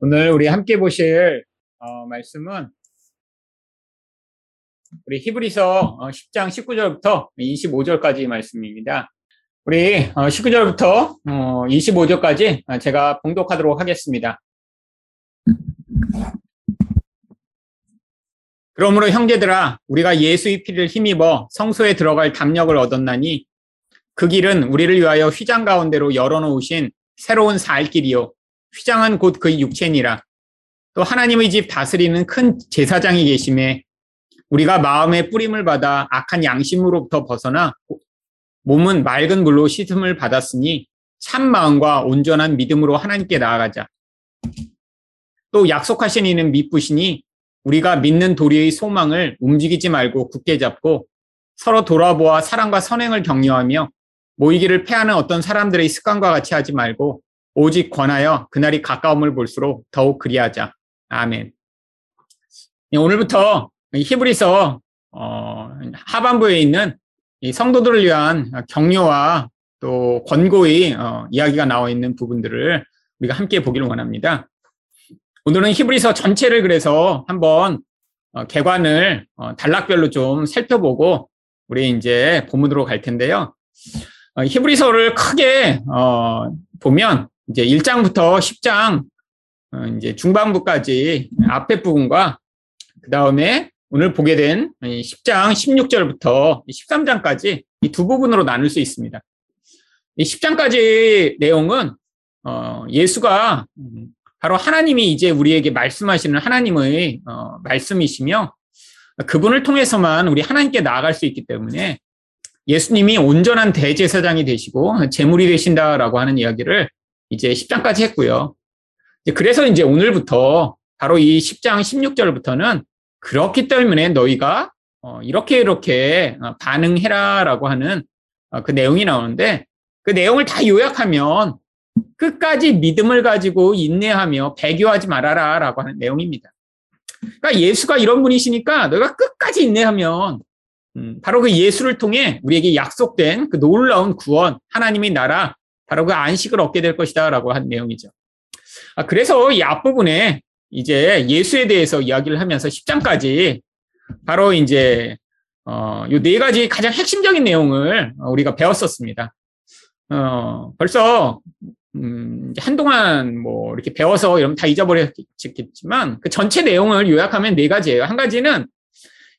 오늘 우리 함께 보실 어, 말씀은 우리 히브리서 10장 19절부터 25절까지 말씀입니다. 우리 19절부터 어, 25절까지 어, 제가 봉독하도록 하겠습니다. 그러므로 형제들아 우리가 예수의 피를 힘입어 성소에 들어갈 담력을 얻었나니 그 길은 우리를 위하여 휘장 가운데로 열어놓으신 새로운 살 길이요 휘장은 곧 그의 육체니라. 또 하나님의 집 다스리는 큰 제사장이 계심에 우리가 마음의 뿌림을 받아 악한 양심으로부터 벗어나 몸은 맑은 물로 씻음을 받았으니 참 마음과 온전한 믿음으로 하나님께 나아가자. 또 약속하신 이는 믿부시니 우리가 믿는 도리의 소망을 움직이지 말고 굳게 잡고 서로 돌아보아 사랑과 선행을 격려하며 모이기를 패하는 어떤 사람들의 습관과 같이 하지 말고 오직 권하여 그날이 가까움을 볼수록 더욱 그리하자. 아멘. 네, 오늘부터 히브리서 어, 하반부에 있는 성도들을 위한 격려와 또 권고의 어, 이야기가 나와 있는 부분들을 우리가 함께 보기를 원합니다. 오늘은 히브리서 전체를 그래서 한번 어, 개관을 어, 단락별로 좀 살펴보고 우리 이제 본문으로 갈 텐데요. 어, 히브리서를 크게 어, 보면 이제 1장부터 10장 어, 이제 중반부까지 앞에 부분과 그 다음에 오늘 보게 된 10장 16절부터 13장까지 이 두 부분으로 나눌 수 있습니다. 이 10장까지 내용은 어, 예수가 바로 하나님이 이제 우리에게 말씀하시는 하나님의 어, 말씀이시며 그분을 통해서만 우리 하나님께 나아갈 수 있기 때문에 예수님이 온전한 대제사장이 되시고 제물이 되신다라고 하는 이야기를 이제 10장까지 했고요. 그래서 이제 오늘부터 바로 이 10장 16절부터는 그렇기 때문에 너희가 어, 이렇게 이렇게 어, 반응해라라고 하는 어, 그 내용이 나오는데 그 내용을 다 요약하면 끝까지 믿음을 가지고 인내하며 배교하지 말아라라고 하는 내용입니다. 그러니까 예수가 이런 분이시니까 너희가 끝까지 인내하면 음, 바로 그 예수를 통해 우리에게 약속된 그 놀라운 구원, 하나님의 나라, 바로 그 안식을 얻게 될 것이다라고 한 내용이죠. 아, 그래서 이 앞부분에 이제 예수에 대해서 이야기를 하면서 10장까지 바로 이제 어, 요 네 가지 가장 핵심적인 내용을 우리가 배웠었습니다. 어, 벌써 음, 한동안 뭐 이렇게 배워서 이러면 다 잊어버렸겠지만 그 전체 내용을 요약하면 네 가지예요. 한 가지는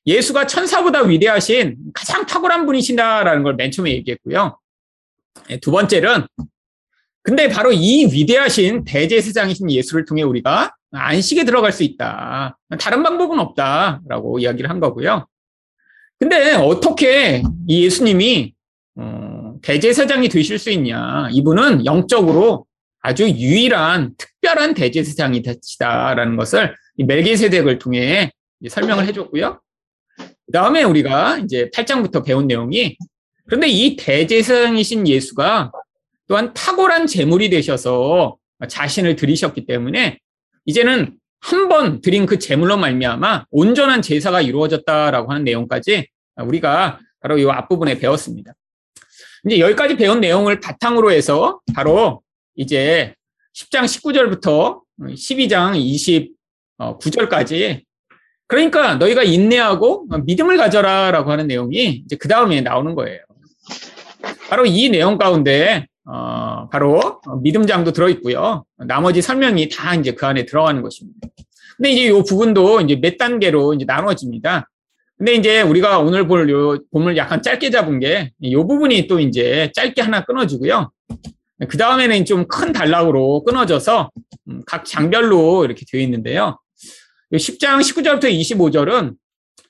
예수가 천사보다 위대하신 가장 탁월한 분이신다라는 걸 맨 처음에 얘기했고요. 예, 두 번째는 근데 바로 이 위대하신 대제사장이신 예수를 통해 우리가 안식에 들어갈 수 있다. 다른 방법은 없다라고 이야기를 한 거고요. 근데 어떻게 이 예수님이 어, 대제사장이 되실 수 있냐? 이분은 영적으로 아주 유일한 특별한 대제사장이 되시다라는 것을 멜기세덱을 통해 설명을 해줬고요. 그 다음에 우리가 이제 8장부터 배운 내용이 그런데 이 대제사장이신 예수가 또한 탁월한 재물이 되셔서 자신을 들이셨기 때문에 이제는 한 번 드린 그 재물로 말미암아 온전한 제사가 이루어졌다라고 하는 내용까지 우리가 바로 이 앞부분에 배웠습니다. 이제 여기까지 배운 내용을 바탕으로 해서 바로 이제 10장 19절부터 12장 29절까지 그러니까 너희가 인내하고 믿음을 가져라라고 하는 내용이 이제 그 다음에 나오는 거예요. 바로 이 내용 가운데 어, 바로 믿음장도 들어있고요. 나머지 설명이 다 이제 그 안에 들어가는 것입니다. 근데 이제 이 부분도 이제 몇 단계로 이제 나눠집니다. 근데 이제 우리가 오늘 볼 요, 봄을 약간 짧게 잡은 게, 이 부분이 또 이제 짧게 하나 끊어지고요. 그 다음에는 좀 큰 단락으로 끊어져서 음, 각 장별로 이렇게 되어 있는데요. 10장 19절부터 25절은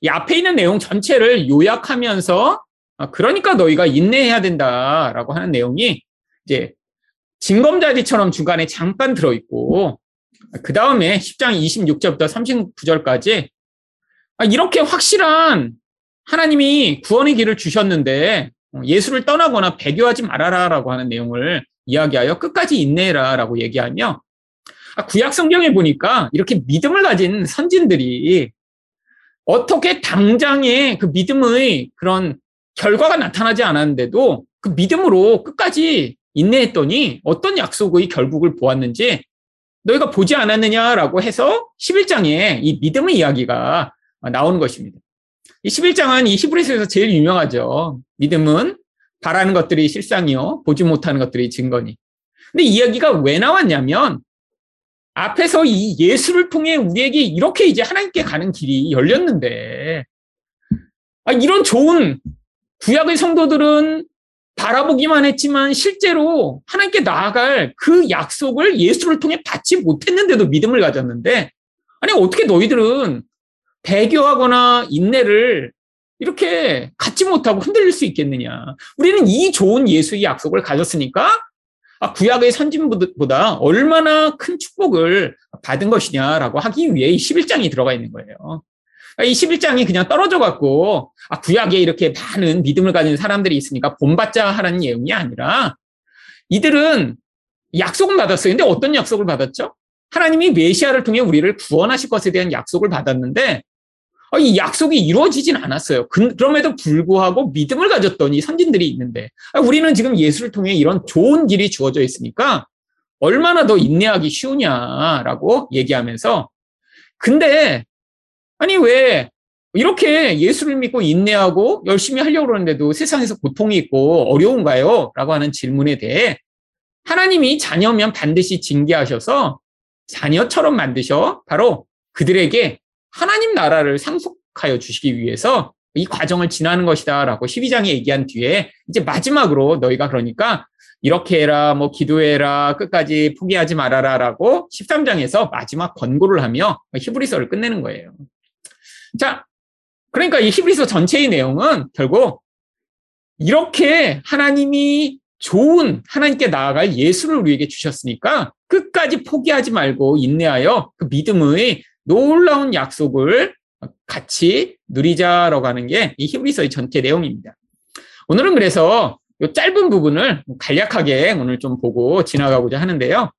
이 앞에 있는 내용 전체를 요약하면서 아, 그러니까 너희가 인내해야 된다라고 하는 내용이 이제 징검다리처럼 중간에 잠깐 들어있고 그 다음에 10장 26절부터 39절까지 아, 이렇게 확실한 하나님이 구원의 길을 주셨는데 예수를 떠나거나 배교하지 말아라라고 하는 내용을 이야기하여 끝까지 인내해라라고 얘기하며 아, 구약 성경에 보니까 이렇게 믿음을 가진 선진들이 어떻게 당장에 그 믿음의 그런 결과가 나타나지 않았는데도 그 믿음으로 끝까지 인내했더니 어떤 약속의 결국을 보았는지 너희가 보지 않았느냐라고 해서 11장에 이 믿음의 이야기가 나오는 것입니다. 이 11장은 이 히브리서에서 제일 유명하죠. 믿음은 바라는 것들이 실상이요. 보지 못하는 것들이 증거니. 근데 이야기가 왜 나왔냐면 앞에서 이 예수를 통해 우리에게 이렇게 이제 하나님께 가는 길이 열렸는데 아, 이런 좋은 구약의 성도들은 바라보기만 했지만 실제로 하나님께 나아갈 그 약속을 예수를 통해 받지 못했는데도 믿음을 가졌는데 아니 어떻게 너희들은 배교하거나 인내를 이렇게 갖지 못하고 흔들릴 수 있겠느냐. 우리는 이 좋은 예수의 약속을 가졌으니까 아, 구약의 선진보다 얼마나 큰 축복을 받은 것이냐라고 하기 위해 이 11장이 들어가 있는 거예요. 이 11장이 그냥 떨어져 갖고 아, 구약에 이렇게 많은 믿음을 가진 사람들이 있으니까 본받자 하라는 내용이 아니라 이들은 약속을 받았어요. 근데 어떤 약속을 받았죠? 하나님이 메시아를 통해 우리를 구원하실 것에 대한 약속을 받았는데 어, 이 약속이 이루어지진 않았어요. 그럼에도 불구하고 믿음을 가졌던 이 선진들이 있는데 아, 우리는 지금 예수를 통해 이런 좋은 길이 주어져 있으니까 얼마나 더 인내하기 쉬우냐라고 얘기하면서 근데 아니 왜 이렇게 예수를 믿고 인내하고 열심히 하려고 그러는데도 세상에서 고통이 있고 어려운가요? 라고 하는 질문에 대해 하나님이 자녀면 반드시 징계하셔서 자녀처럼 만드셔 바로 그들에게 하나님 나라를 상속하여 주시기 위해서 이 과정을 지나는 것이다 라고 12장에 얘기한 뒤에 이제 마지막으로 너희가 그러니까 이렇게 해라, 뭐 기도해라, 끝까지 포기하지 말아라 라고 13장에서 마지막 권고를 하며 히브리서를 끝내는 거예요. 자, 그러니까 이 히브리서 전체의 내용은 결국 이렇게 하나님이 좋은 하나님께 나아갈 예수를 우리에게 주셨으니까 끝까지 포기하지 말고 인내하여 그 믿음의 놀라운 약속을 같이 누리자라고 하는 게 이 히브리서의 전체 내용입니다. 오늘은 그래서 이 짧은 부분을 간략하게 오늘 좀 보고 지나가고자 하는데요.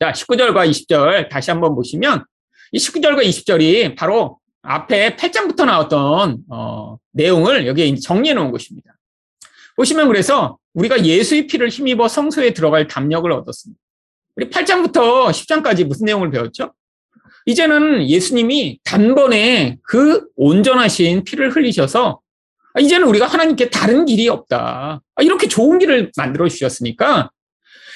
자, 19절과 20절 다시 한번 보시면 이 19절과 20절이 바로 앞에 8장부터 나왔던 어, 내용을 여기에 정리해 놓은 것입니다. 보시면 그래서 우리가 예수의 피를 힘입어 성소에 들어갈 담력을 얻었습니다. 우리 8장부터 10장까지 무슨 내용을 배웠죠? 이제는 예수님이 단번에 그 온전하신 피를 흘리셔서 아, 이제는 우리가 하나님께 다른 길이 없다. 아, 이렇게 좋은 길을 만들어 주셨으니까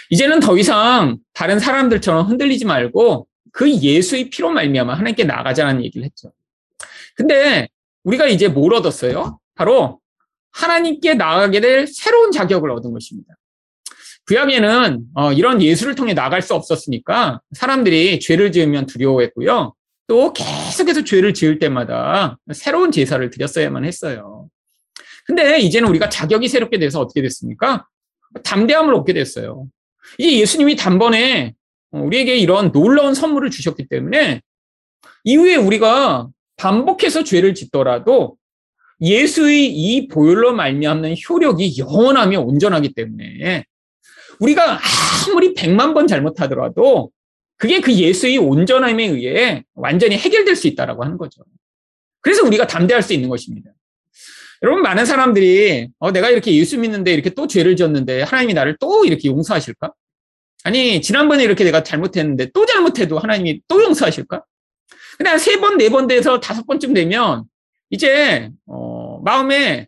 이제는 더 이상 다른 사람들처럼 흔들리지 말고 그 예수의 피로 말미암아 하나님께 나가자는 얘기를 했죠. 근데 우리가 이제 뭘 얻었어요? 바로 하나님께 나가게 될 새로운 자격을 얻은 것입니다. 구약에는 어, 이런 예수를 통해 나갈 수 없었으니까 사람들이 죄를 지으면 두려워했고요. 또 계속해서 죄를 지을 때마다 새로운 제사를 드렸어야만 했어요. 근데 이제는 우리가 자격이 새롭게 돼서 어떻게 됐습니까? 담대함을 얻게 됐어요. 이 예수님이 단번에 우리에게 이런 놀라운 선물을 주셨기 때문에 이후에 우리가 반복해서 죄를 짓더라도 예수의 이 보혈로 말미암는 효력이 영원하며 온전하기 때문에 우리가 아무리 백만 번 잘못하더라도 그게 그 예수의 온전함에 의해 완전히 해결될 수 있다라고 하는 거죠. 그래서 우리가 담대할 수 있는 것입니다. 여러분 많은 사람들이 어, 내가 이렇게 예수 믿는데 이렇게 또 죄를 지었는데 하나님이 나를 또 이렇게 용서하실까? 아니 지난번에 이렇게 내가 잘못했는데 또 잘못해도 하나님이 또 용서하실까? 그냥 세 번, 네 번 돼서 다섯 번쯤 되면 이제 어, 마음에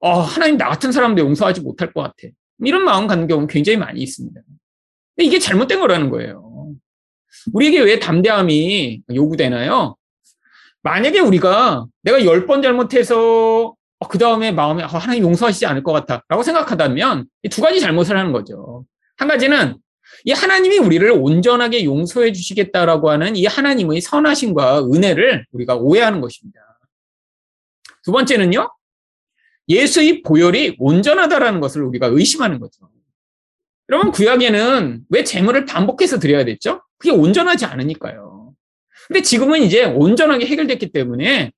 어, 하나님 나 같은 사람도 용서하지 못할 것 같아. 이런 마음 갖는 경우는 굉장히 많이 있습니다. 근데 이게 잘못된 거라는 거예요. 우리에게 왜 담대함이 요구되나요? 만약에 우리가 내가 열 번 잘못해서 어, 그 다음에 마음에 어, 하나님 용서하시지 않을 것 같아 라고 생각하다면 두 가지 잘못을 하는 거죠. 한 가지는 이 하나님이 우리를 온전하게 용서해 주시겠다라고 하는 이 하나님의 선하심과 은혜를 우리가 오해하는 것입니다. 두 번째는요, 예수의 보혈이 온전하다라는 것을 우리가 의심하는 거죠. 여러분, 구약에는 왜 재물을 반복해서 드려야 됐죠? 그게 온전하지 않으니까요. 근데 지금은 이제 온전하게 해결됐기 때문에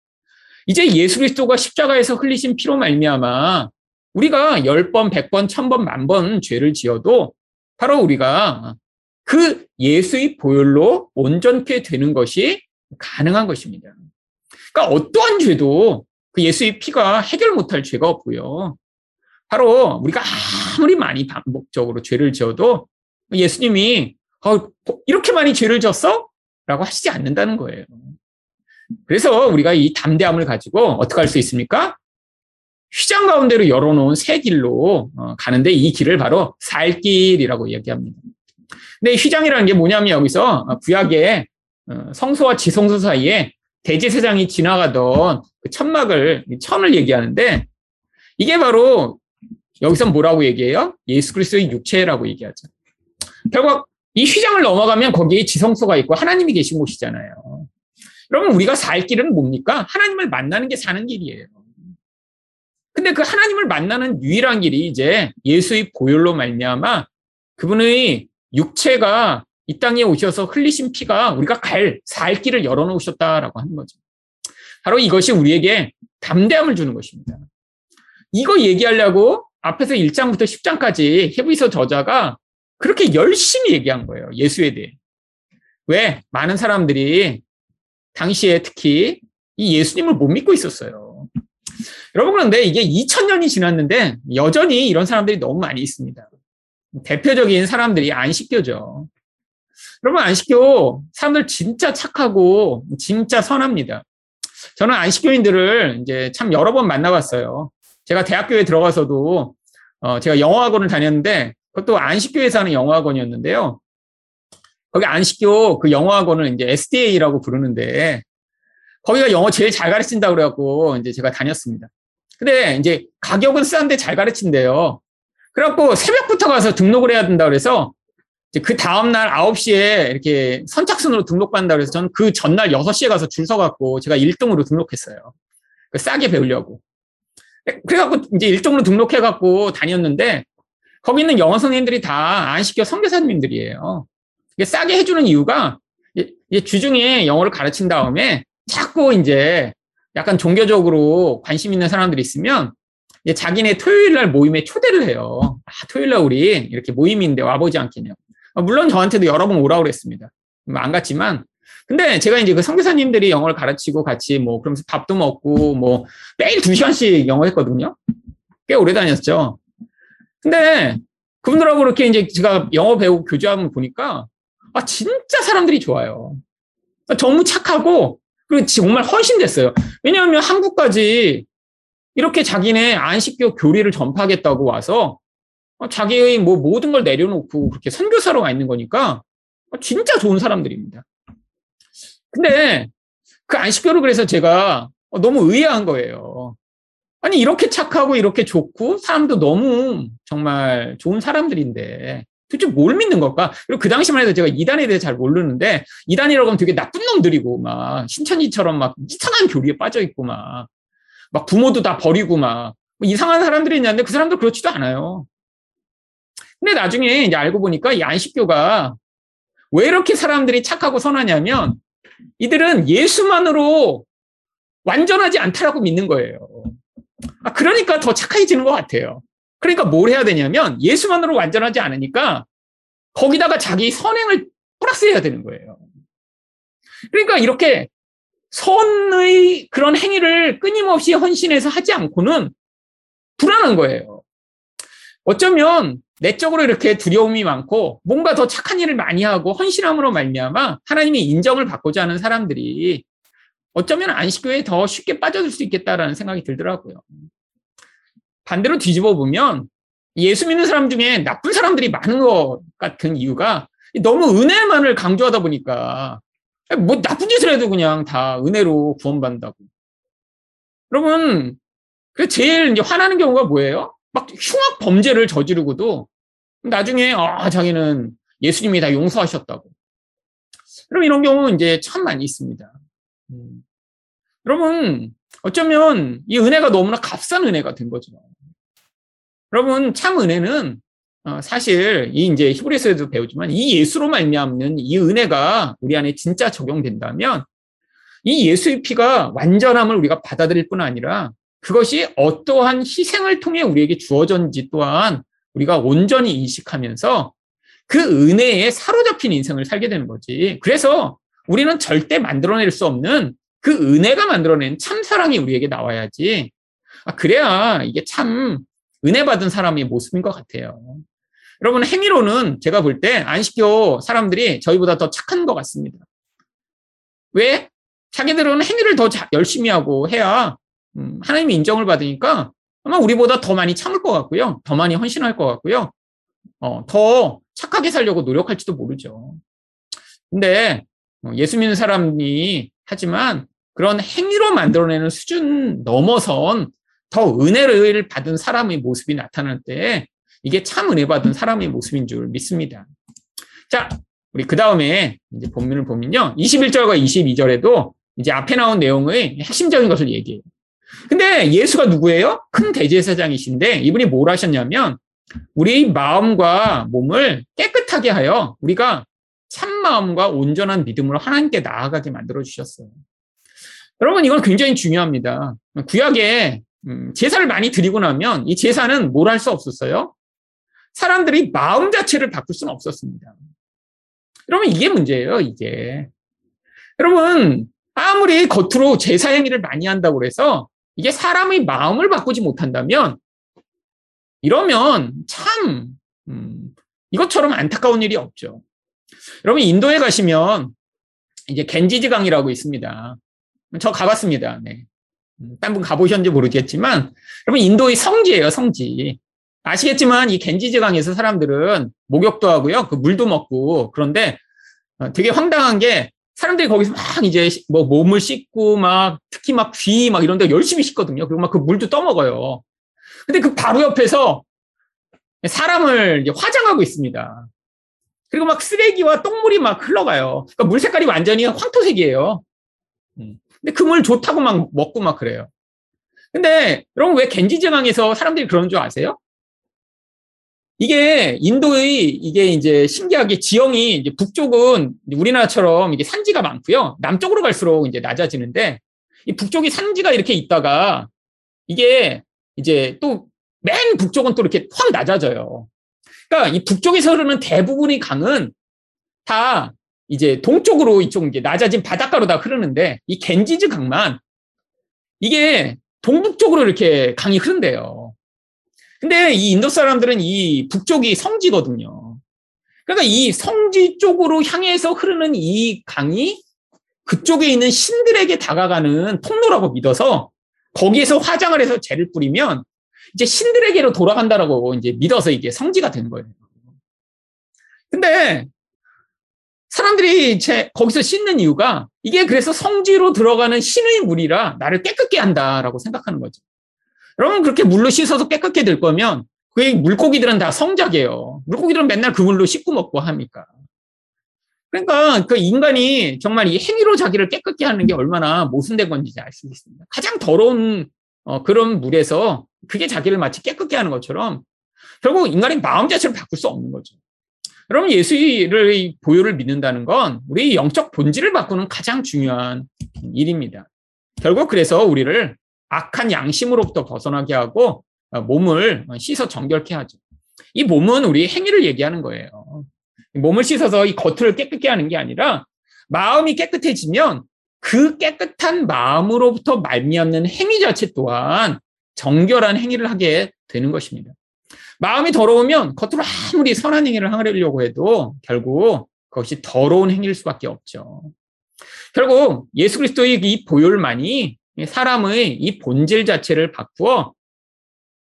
이제 예수 그리스도가 십자가에서 흘리신 피로 말미암아 우리가 10번, 100번, 1000번, 만번 죄를 지어도 바로 우리가 그 예수의 보혈로 온전케 되는 것이 가능한 것입니다. 그러니까 어떠한 죄도 그 예수의 피가 해결 못할 죄가 없고요. 바로 우리가 아무리 많이 반복적으로 죄를 지어도 예수님이 어, 이렇게 많이 죄를 졌어? 라고 하시지 않는다는 거예요. 그래서 우리가 이 담대함을 가지고 어떻게 할 수 있습니까? 휘장 가운데로 열어놓은 새 길로 어, 가는데 이 길을 바로 살 길이라고 얘기합니다. 근데 휘장이라는 게 뭐냐면 여기서 구약의 어, 성소와 지성소 사이에 대제사장이 지나가던 그 천막을 천을 얘기하는데 이게 바로 여기서 뭐라고 얘기해요? 예수 그리스도의 육체라고 얘기하죠. 결국 이 휘장을 넘어가면 거기에 지성소가 있고 하나님이 계신 곳이잖아요. 그러면 우리가 살 길은 뭡니까? 하나님을 만나는 게 사는 길이에요. 근데 그 하나님을 만나는 유일한 길이 이제 예수의 보혈로 말미암아 그분의 육체가 이 땅에 오셔서 흘리신 피가 우리가 갈, 살 길을 열어놓으셨다라고 하는 거죠. 바로 이것이 우리에게 담대함을 주는 것입니다. 이거 얘기하려고 앞에서 1장부터 10장까지 헤브리서 저자가 그렇게 열심히 얘기한 거예요. 예수에 대해. 왜? 많은 사람들이 당시에 특히 이 예수님을 못 믿고 있었어요. 여러분 그런데 이게 2000년이 지났는데 여전히 이런 사람들이 너무 많이 있습니다. 대표적인 사람들이 안식교죠. 여러분 안식교 사람들 진짜 착하고 진짜 선합니다. 저는 안식교인들을 이제 참 여러 번 만나봤어요. 제가 대학교에 들어가서도 어 제가 영어학원을 다녔는데 그것도 안식교에서 하는 영어학원이었는데요. 거기 안식교 그 영어학원을 이제 SDA라고 부르는데 거기가 영어 제일 잘 가르친다 그래갖고 이제 제가 다녔습니다. 근데 이제 가격은 싼데 잘 가르친대요. 그래갖고 새벽부터 가서 등록을 해야 된다 그래서 그 다음날 9시에 이렇게 선착순으로 등록받는다 그래서 저는 그 전날 6시에 가서 줄 서갖고 제가 1등으로 등록했어요. 그 싸게 배우려고. 그래갖고 이제 1등으로 등록해갖고 다녔는데 거기 있는 영어 선생님들이 다 안식교 선교사님들이에요. 싸게 해주는 이유가 주중에 영어를 가르친 다음에 자꾸 이제 약간 종교적으로 관심 있는 사람들이 있으면 자기네 토요일 날 모임에 초대를 해요. 아, 토요일 날 우리 이렇게 모임인데 와보지 않겠냐고. 아, 물론 저한테도 여러 번 오라고 그랬습니다. 뭐안 갔지만. 근데 제가 이제 그 선교사님들이 영어를 가르치고 같이 뭐 그러면서 밥도 먹고 뭐 매일 두 시간씩 영어 했거든요. 꽤 오래 다녔죠. 근데 그분들하고 이렇게 이제 제가 영어 배우고 교제하면 보니까 아, 진짜 사람들이 좋아요. 너무 착하고 그리고 정말 헌신됐어요. 왜냐하면 한국까지 이렇게 자기네 안식교 교리를 전파하겠다고 와서 자기의 뭐 모든 걸 내려놓고 그렇게 선교사로 가 있는 거니까 진짜 좋은 사람들입니다. 근데 그 안식교를 그래서 제가 너무 의아한 거예요. 아니 이렇게 착하고 이렇게 좋고 사람도 너무 정말 좋은 사람들인데 도대체 뭘 믿는 걸까? 그리고 그 당시만 해도 제가 이단에 대해 잘 모르는데 이단이라고 하면 되게 나쁜 놈들이고 막 신천지처럼 막 이상한 교리에 빠져 있고 막 막 부모도 다 버리고 막 뭐 이상한 사람들이 있는데 그 사람들 그렇지도 않아요. 근데 나중에 이제 알고 보니까 이 안식교가 왜 이렇게 사람들이 착하고 선하냐면 이들은 예수만으로 완전하지 않다라고 믿는 거예요. 아, 그러니까 더 착해지는 것 같아요. 그러니까 뭘 해야 되냐면 예수만으로 완전하지 않으니까 거기다가 자기 선행을 플러스 해야 되는 거예요. 그러니까 이렇게 선의 그런 행위를 끊임없이 헌신해서 하지 않고는 불안한 거예요. 어쩌면 내적으로 이렇게 두려움이 많고 뭔가 더 착한 일을 많이 하고 헌신함으로 말미암아 하나님이 인정을 받고자 하는 사람들이 어쩌면 안식교에 더 쉽게 빠져들 수 있겠다라는 생각이 들더라고요. 반대로 뒤집어 보면 예수 믿는 사람 중에 나쁜 사람들이 많은 것 같은 이유가 너무 은혜만을 강조하다 보니까 뭐 나쁜 짓을 해도 그냥 다 은혜로 구원받는다고. 여러분, 그 제일 이제 화나는 경우가 뭐예요? 막 흉악 범죄를 저지르고도 나중에 아 자기는 예수님이 다 용서하셨다고. 그럼 이런 경우 이제 참 많이 있습니다. 음. 여러분 어쩌면 이 은혜가 너무나 값싼 은혜가 된 거죠. 여러분 참 은혜는 어, 사실 이 이제 히브리서에도 배우지만 이 예수로 말미암는 이 은혜가 우리 안에 진짜 적용된다면 이 예수의 피가 완전함을 우리가 받아들일 뿐 아니라 그것이 어떠한 희생을 통해 우리에게 주어졌는지 또한 우리가 온전히 인식하면서 그 은혜에 사로잡힌 인생을 살게 되는 거지. 그래서 우리는 절대 만들어낼 수 없는 그 은혜가 만들어낸 참 사랑이 우리에게 나와야지. 아, 그래야 이게 참 은혜 받은 사람의 모습인 것 같아요. 여러분 행위로는 제가 볼 때 안식교 사람들이 저희보다 더 착한 것 같습니다. 왜? 자기들은 행위를 더 열심히 하고 해야 음, 하나님의 인정을 받으니까 아마 우리보다 더 많이 참을 것 같고요. 더 많이 헌신할 것 같고요. 어, 더 착하게 살려고 노력할지도 모르죠. 근데 어, 예수 믿는 사람이 하지만 그런 행위로 만들어내는 수준 넘어선 더 은혜를 받은 사람의 모습이 나타날 때 이게 참 은혜 받은 사람의 모습인 줄 믿습니다. 자, 우리 그 다음에 이제 본문을 보면요. 21절과 22절에도 이제 앞에 나온 내용의 핵심적인 것을 얘기해요. 근데 예수가 누구예요? 큰 대제사장이신데 이분이 뭘 하셨냐면 우리 마음과 몸을 깨끗하게 하여 우리가 참 마음과 온전한 믿음으로 하나님께 나아가게 만들어 주셨어요. 여러분 이건 굉장히 중요합니다. 구약에 음, 제사를 많이 드리고 나면 이 제사는 뭘 할 수 없었어요? 사람들이 마음 자체를 바꿀 수는 없었습니다. 여러분 이게 문제예요, 이게. 여러분 아무리 겉으로 제사 행위를 많이 한다고 해서 이게 사람의 마음을 바꾸지 못한다면 이러면 참 음, 이것처럼 안타까운 일이 없죠. 여러분 인도에 가시면 이제 겐지지강이라고 있습니다. 저 가봤습니다. 네. 음, 딴분 가보셨는지 모르겠지만 여러분 인도의 성지예요, 성지. 아시겠지만 이 겐지지강에서 사람들은 목욕도 하고요, 그 물도 먹고 그런데 어, 되게 황당한 게 사람들이 거기서 막 이제 뭐 몸을 씻고 막 특히 막 귀 막 이런 데 열심히 씻거든요. 그리고 막 그 물도 떠먹어요. 근데 그 바로 옆에서 사람을 화장하고 있습니다. 그리고 막 쓰레기와 똥물이 막 흘러가요. 그러니까 물 색깔이 완전히 황토색이에요. 음. 근데 그 물 좋다고 막 먹고 막 그래요. 근데 여러분 왜 겐지지강에서 사람들이 그런 줄 아세요? 이게 인도의 이게 이제 신기하게 지형이 이제 북쪽은 우리나라처럼 이게 산지가 많고요. 남쪽으로 갈수록 이제 낮아지는데 이 북쪽이 산지가 이렇게 있다가 이게 이제 또 맨 북쪽은 또 이렇게 확 낮아져요. 그러니까 이 북쪽에서 흐르는 대부분의 강은 다 이제 동쪽으로 이쪽 이제 낮아진 바닷가로 다 흐르는데 이 겐지즈 강만 이게 동북쪽으로 이렇게 강이 흐른대요. 근데 이 인도 사람들은 이 북쪽이 성지거든요. 그러니까 이 성지 쪽으로 향해서 흐르는 이 강이 그쪽에 있는 신들에게 다가가는 통로라고 믿어서 거기에서 화장을 해서 죄를 뿌리면 이제 신들에게로 돌아간다라고 이제 믿어서 이게 성지가 된 거예요. 근데 사람들이 제 거기서 씻는 이유가 이게 그래서 성지로 들어가는 신의 물이라 나를 깨끗게 한다라고 생각하는 거죠. 여러분 그렇게 물로 씻어서 깨끗게 될 거면 그 물고기들은 다 성작이에요. 물고기들은 맨날 그 물로 씻고 먹고 합니까? 그러니까 그 인간이 정말 이 행위로 자기를 깨끗게 하는 게 얼마나 모순된 건지 알 수 있습니다. 가장 더러운 어, 그런 물에서 그게 자기를 마치 깨끗게 하는 것처럼 결국 인간의 마음 자체를 바꿀 수 없는 거죠. 여러분 예수를 보혈을 믿는다는 건 우리 영적 본질을 바꾸는 가장 중요한 일입니다. 결국 그래서 우리를 악한 양심으로부터 벗어나게 하고 어, 몸을 씻어 정결케 하죠. 이 몸은 우리 행위를 얘기하는 거예요. 몸을 씻어서 이 겉을 깨끗게 하는 게 아니라 마음이 깨끗해지면 그 깨끗한 마음으로부터 말미암는 행위 자체 또한 정결한 행위를 하게 되는 것입니다. 마음이 더러우면 겉으로 아무리 선한 행위를 하려고 해도 결국 그것이 더러운 행위일 수밖에 없죠. 결국 예수 그리스도의 이 보혈만이 사람의 이 본질 자체를 바꾸어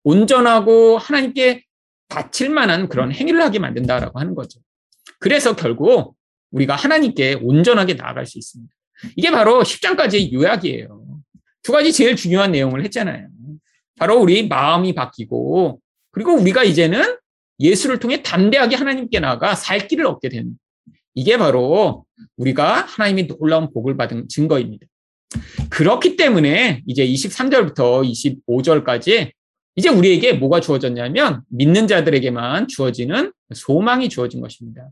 온전하고 하나님께 바칠 만한 그런 행위를 하게 만든다라고 하는 거죠. 그래서 결국 우리가 하나님께 온전하게 나아갈 수 있습니다. 이게 바로 10장까지의 요약이에요. 두 가지 제일 중요한 내용을 했잖아요. 바로 우리 마음이 바뀌고 그리고 우리가 이제는 예수를 통해 담대하게 하나님께 나아가 살 길을 얻게 되는 이게 바로 우리가 하나님이 놀라운 복을 받은 증거입니다. 그렇기 때문에 이제 23절부터 25절까지 이제 우리에게 뭐가 주어졌냐면 믿는 자들에게만 주어지는 소망이 주어진 것입니다.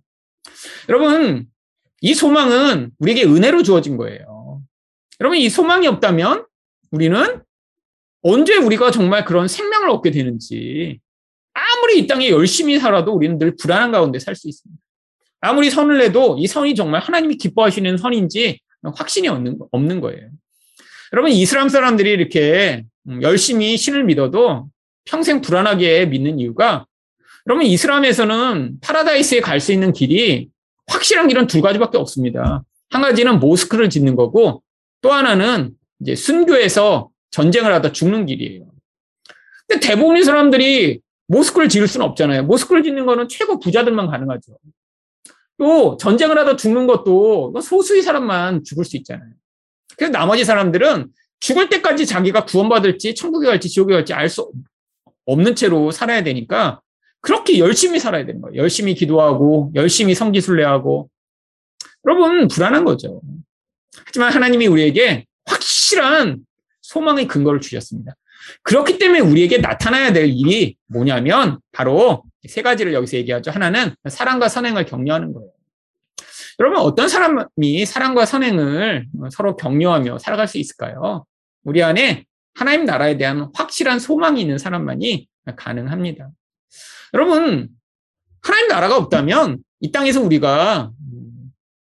여러분, 이 소망은 우리에게 은혜로 주어진 거예요. 여러분, 이 소망이 없다면 우리는 언제 우리가 정말 그런 생명을 얻게 되는지 아무리 이 땅에 열심히 살아도 우리는 늘 불안한 가운데 살 수 있습니다. 아무리 선을 내도 이 선이 정말 하나님이 기뻐하시는 선인지 확신이 없는, 없는 거예요. 여러분, 이슬람 사람들이 이렇게 음, 열심히 신을 믿어도 평생 불안하게 믿는 이유가 그러면 이슬람에서는 파라다이스에 갈 수 있는 길이 확실한 길은 두 가지밖에 없습니다. 한 가지는 모스크를 짓는 거고 또 하나는 이제 순교해서 전쟁을 하다 죽는 길이에요. 근데 대부분의 사람들이 모스크를 지을 수는 없잖아요. 모스크를 짓는 거는 최고 부자들만 가능하죠. 또 전쟁을 하다 죽는 것도 소수의 사람만 죽을 수 있잖아요. 그래서 나머지 사람들은 죽을 때까지 자기가 구원받을지 천국에 갈지 지옥에 갈지 알 수 없는 채로 살아야 되니까 그렇게 열심히 살아야 되는 거예요. 열심히 기도하고 열심히 성지순례하고 여러분 불안한 거죠. 하지만 하나님이 우리에게 확실한 소망의 근거를 주셨습니다. 그렇기 때문에 우리에게 나타나야 될 일이 뭐냐면 바로 세 가지를 여기서 얘기하죠. 하나는 사랑과 선행을 격려하는 거예요. 여러분 어떤 사람이 사랑과 선행을 서로 격려하며 살아갈 수 있을까요? 우리 안에 하나님 나라에 대한 확실한 소망이 있는 사람만이 가능합니다. 여러분 하나님 나라가 없다면 이 땅에서 우리가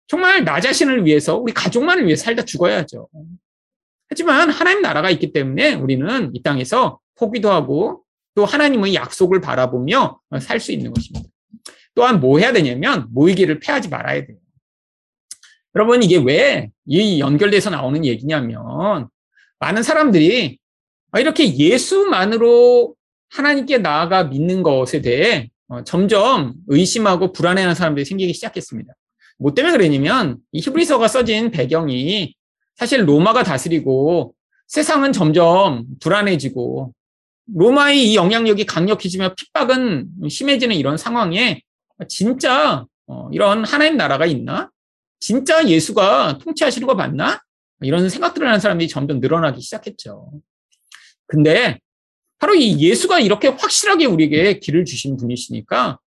정말 나 자신을 위해서 우리 가족만을 위해 살다 죽어야죠. 하지만 하나님 나라가 있기 때문에 우리는 이 땅에서 포기도 하고 또 하나님의 약속을 바라보며 살 수 있는 것입니다. 또한 뭐 해야 되냐면 모이기를 패하지 말아야 돼요. 여러분 이게 왜 이 연결돼서 나오는 얘기냐면 많은 사람들이 이렇게 예수만으로 하나님께 나아가 믿는 것에 대해 어, 점점 의심하고 불안해하는 사람들이 생기기 시작했습니다. 뭐 때문에 그러냐면 이 히브리서가 써진 배경이 사실 로마가 다스리고 세상은 점점 불안해지고 로마의 이 영향력이 강력해지며 핍박은 심해지는 이런 상황에 진짜 어, 이런 하나님 나라가 있나? 진짜 예수가 통치하시는 거 맞나? 이런 생각들을 하는 사람들이 점점 늘어나기 시작했죠. 근데 바로 이 예수가 이렇게 확실하게 우리에게 길을 주신 분이시니까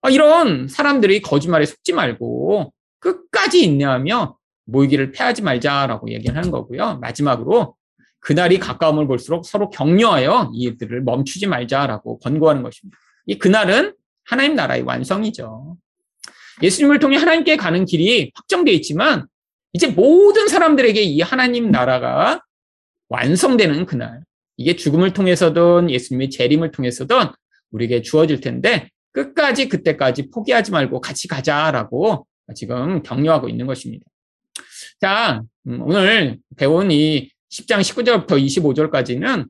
아, 이런 사람들이 거짓말에 속지 말고 끝까지 인내하며 모이기를 패하지 말자라고 얘기를 하는 거고요. 마지막으로 그날이 가까움을 볼수록 서로 격려하여 이 일들을 멈추지 말자라고 권고하는 것입니다. 이 그날은 하나님 나라의 완성이죠. 예수님을 통해 하나님께 가는 길이 확정되어 있지만 이제 모든 사람들에게 이 하나님 나라가 완성되는 그날 이게 죽음을 통해서든 예수님의 재림을 통해서든 우리에게 주어질 텐데 끝까지 그때까지 포기하지 말고 같이 가자라고 지금 격려하고 있는 것입니다. 자, 음, 오늘 배운 이 10장 19절부터 25절까지는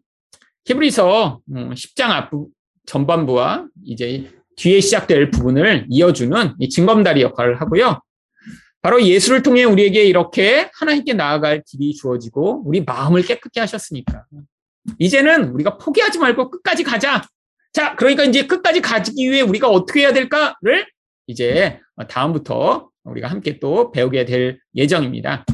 히브리서 10장 음, 앞부 전반부와 이제 뒤에 시작될 부분을 이어주는 이 징검다리 역할을 하고요. 바로 예수를 통해 우리에게 이렇게 하나님께 나아갈 길이 주어지고 우리 마음을 깨끗게 하셨으니까 이제는 우리가 포기하지 말고 끝까지 가자. 자, 그러니까 이제 끝까지 가기 위해 우리가 어떻게 해야 될까를 이제 다음부터 우리가 함께 또 배우게 될 예정입니다.